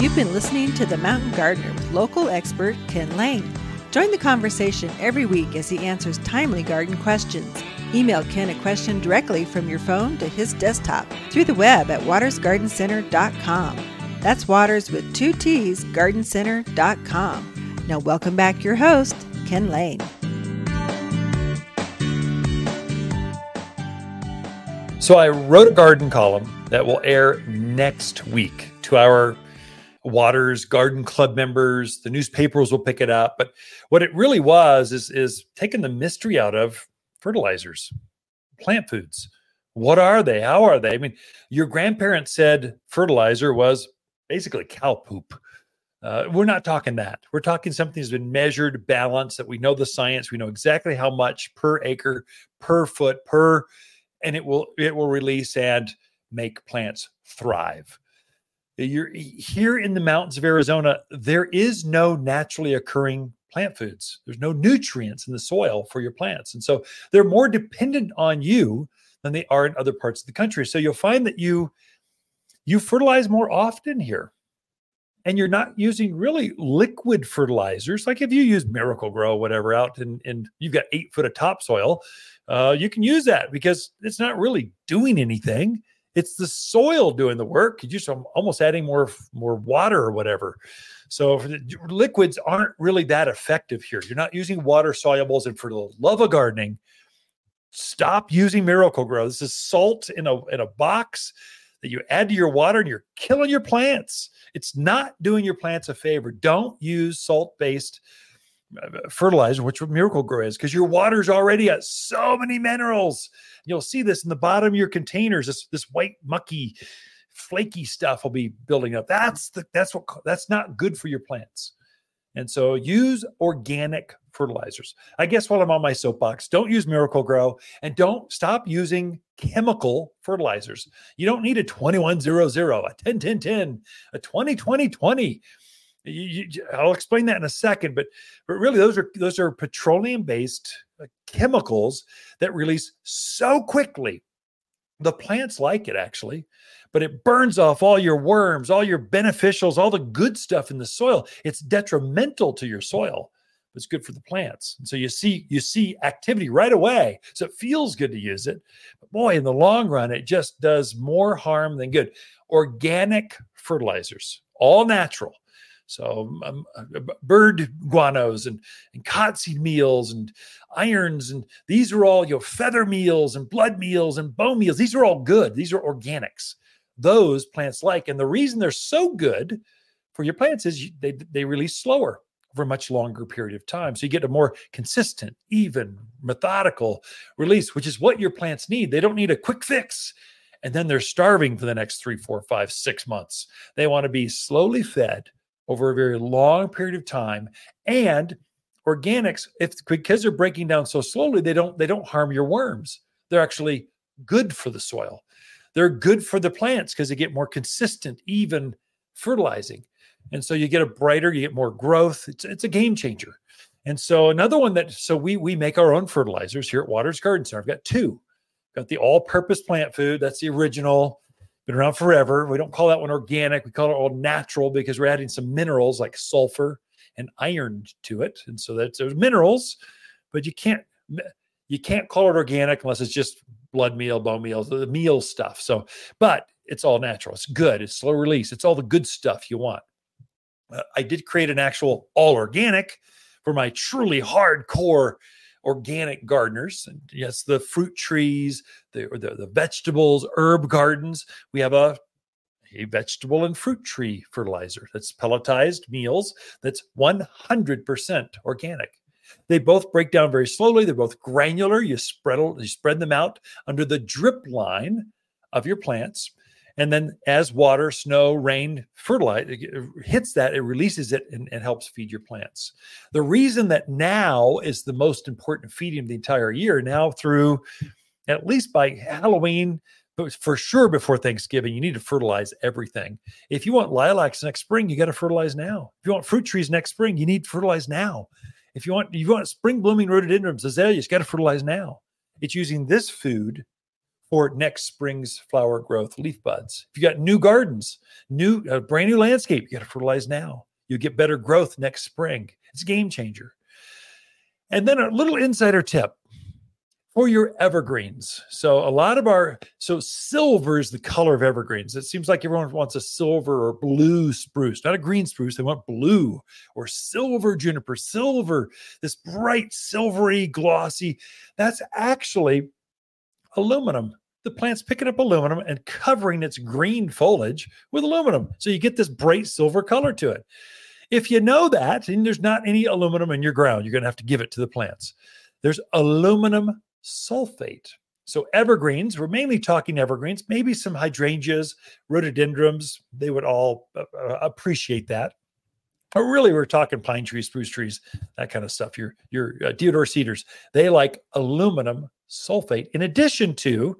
You've been listening to The Mountain Gardener with local expert Ken Lain. Join the conversation every week as he answers timely garden questions. Email Ken a question directly from your phone to his desktop through the web at watersgardencenter.com. That's Waters with two T's, gardencenter.com. Now, welcome back your host, Ken Lain. So, I wrote a garden column that will air next week to our Waters Garden Club members. The newspapers will pick it up. But what it really was is, is taking the mystery out of fertilizers, plant foods. What are they? How are they? I mean, your grandparents said fertilizer was basically cow poop. Uh, we're not talking that. We're talking something that's been measured, balanced, that we know the science, we know exactly how much per acre, per foot, per, and it will it will release and make plants thrive. You're here in the mountains of Arizona. There is no naturally occurring plant foods. There's no nutrients in the soil for your plants. And so they're more dependent on you than they are in other parts of the country. So you'll find that you you fertilize more often here. And you're not using really liquid fertilizers. Like if you use Miracle-Gro, whatever, out and, and you've got eight foot of topsoil, uh, you can use that because it's not really doing anything. It's the soil doing the work. You're just almost adding more more water or whatever. So liquids aren't really that effective here. You're not using water solubles, and for the love of gardening, stop using Miracle-Gro. This is salt in a in a box that you add to your water, and you're killing your plants. It's not doing your plants a favor. Don't use salt based fertilizer, which Miracle-Gro is, because your water's already got so many minerals. You'll see this in the bottom of your containers. This this white mucky flaky stuff will be building up. That's the that's what that's not good for your plants. And so use organic fertilizers. I guess while I'm on my soapbox, don't use Miracle-Gro and don't stop using chemical fertilizers. You don't need a 2100, a 10 10 10, a 20 20 20. You, you, I'll explain that in a second, but but really those are those are petroleum based uh, chemicals that release so quickly. The plants like it actually but it burns off all your worms, all your beneficials, all the good stuff in the soil. It's detrimental to your soil. But it's good for the plants. And so you see, you see activity right away. So it feels good to use it. But boy, in the long run, it just does more harm than good. Organic fertilizers, all natural. So um, uh, bird guanos and, and cottonseed meals and irons and these are all your know, feather meals and blood meals and bone meals. These are all good. These are organics those plants like. And the reason they're so good for your plants is they, they release slower over a much longer period of time. So you get a more consistent, even, methodical release, which is what your plants need. They don't need a quick fix. And then they're starving for the next three, four, five, six months. They want to be slowly fed over a very long period of time. And organics, if because they're breaking down so slowly, they don't they don't harm your worms. They're actually good for the soil. They're good for the plants because they get more consistent, even fertilizing. And so you get a brighter, you get more growth. It's, it's a game changer. And so another one that so we we make our own fertilizers here at Waters Garden Center. I've got two. Got the all-purpose plant food. That's the original. Been around forever. We don't call that one organic. We call it all natural because we're adding some minerals like sulfur and iron to it. And so that's there's minerals, but you can't you can't call it organic unless it's just blood meal, bone meal, the meal stuff. So, but it's all natural. It's good. It's slow release. It's all the good stuff you want. Uh, I did create an actual all organic for my truly hardcore organic gardeners. And yes, the fruit trees, the, the, the vegetables, herb gardens. We have a a vegetable and fruit tree fertilizer that's pelletized meals that's 100% organic. They both break down very slowly. They're both granular. You spread you spread them out under the drip line of your plants. And then as water, snow, rain, fertilize hits that, it releases it and, and, helps feed your plants. The reason that now is the most important feeding of the entire year, now through at least by Halloween, but for sure before Thanksgiving, you need to fertilize everything. If you want lilacs next spring, you got to fertilize now. If you want fruit trees next spring, you need to fertilize now. If you want, you want spring blooming rhododendrons, azaleas, you got to fertilize now. It's using this food for next spring's flower growth leaf buds. If you got new gardens, new a brand new landscape, you got to fertilize now. You get better growth next spring. It's a game changer. And then a little insider tip for your evergreens. So a lot of our so silver is the color of evergreens. It seems like everyone wants a silver or blue spruce, not a green spruce. They want blue or silver juniper, silver, this bright silvery glossy. That's actually aluminum. The plant's picking up aluminum and covering its green foliage with aluminum. So you get this bright silver color to it. If you know that and there's not any aluminum in your ground, you're going to have to give it to the plants. There's aluminum sulfate. So evergreens, we're mainly talking evergreens, maybe some hydrangeas, rhododendrons, they would all uh, uh appreciate that. But really, we're talking pine trees, spruce trees, that kind of stuff. Your your uh, deodar cedars, they like aluminum sulfate in addition to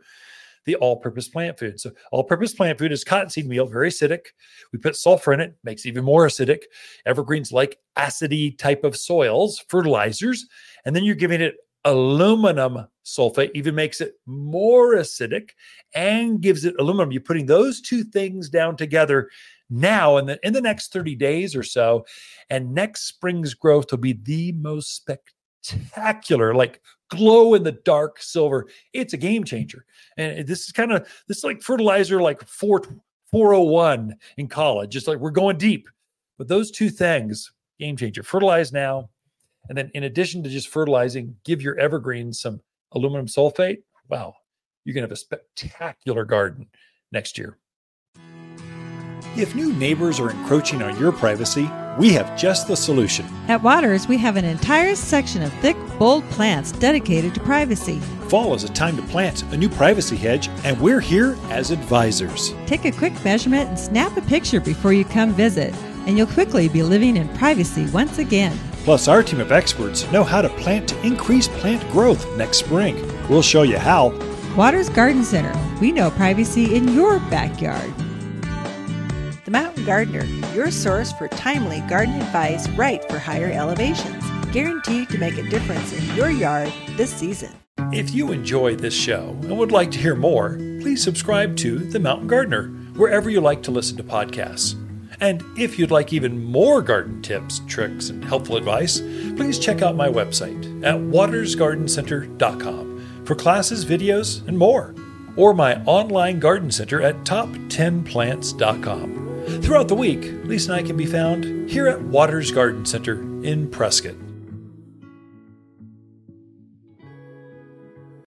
the all-purpose plant food. So all-purpose plant food is cottonseed meal, very acidic. We put sulfur in it, makes it even more acidic. Evergreens like acidy type of soils, fertilizers, and then you're giving it aluminum sulfate, even makes it more acidic and gives it aluminum. You're putting those two things down together now in the in the next 30 days or so, and next spring's growth will be the most spectacular, like glow in the dark silver. It's a game changer. And eh, this is kind of this is like fertilizer like 4 401 in college. It's like we're going deep. But those two things, game changer. Fertilize now. And then in addition to just fertilizing, give your evergreens some aluminum sulfate. Wow, you're going to have a spectacular garden next year. If new neighbors are encroaching on your privacy, we have just the solution. At Waters, we have an entire section of thick, bold plants dedicated to privacy. Fall is a time to plant a new privacy hedge, and we're here as advisors. Take a quick measurement and snap a picture before you come visit, and you'll quickly be living in privacy once again. Plus, our team of experts know how to plant to increase plant growth next spring. We'll show you how. Waters Garden Center. We know privacy in your backyard. The Mountain Gardener, your source for timely garden advice right for higher elevations. Guaranteed to make a difference in your yard this season. If you enjoy this show and would like to hear more, please subscribe to The Mountain Gardener wherever you like to listen to podcasts. And if you'd like even more garden tips, tricks, and helpful advice, please check out my website at watersgardencenter.com for classes, videos, and more, or my online garden center at top10plants.com. Throughout the week, Lisa and I can be found here at Waters Garden Center in Prescott.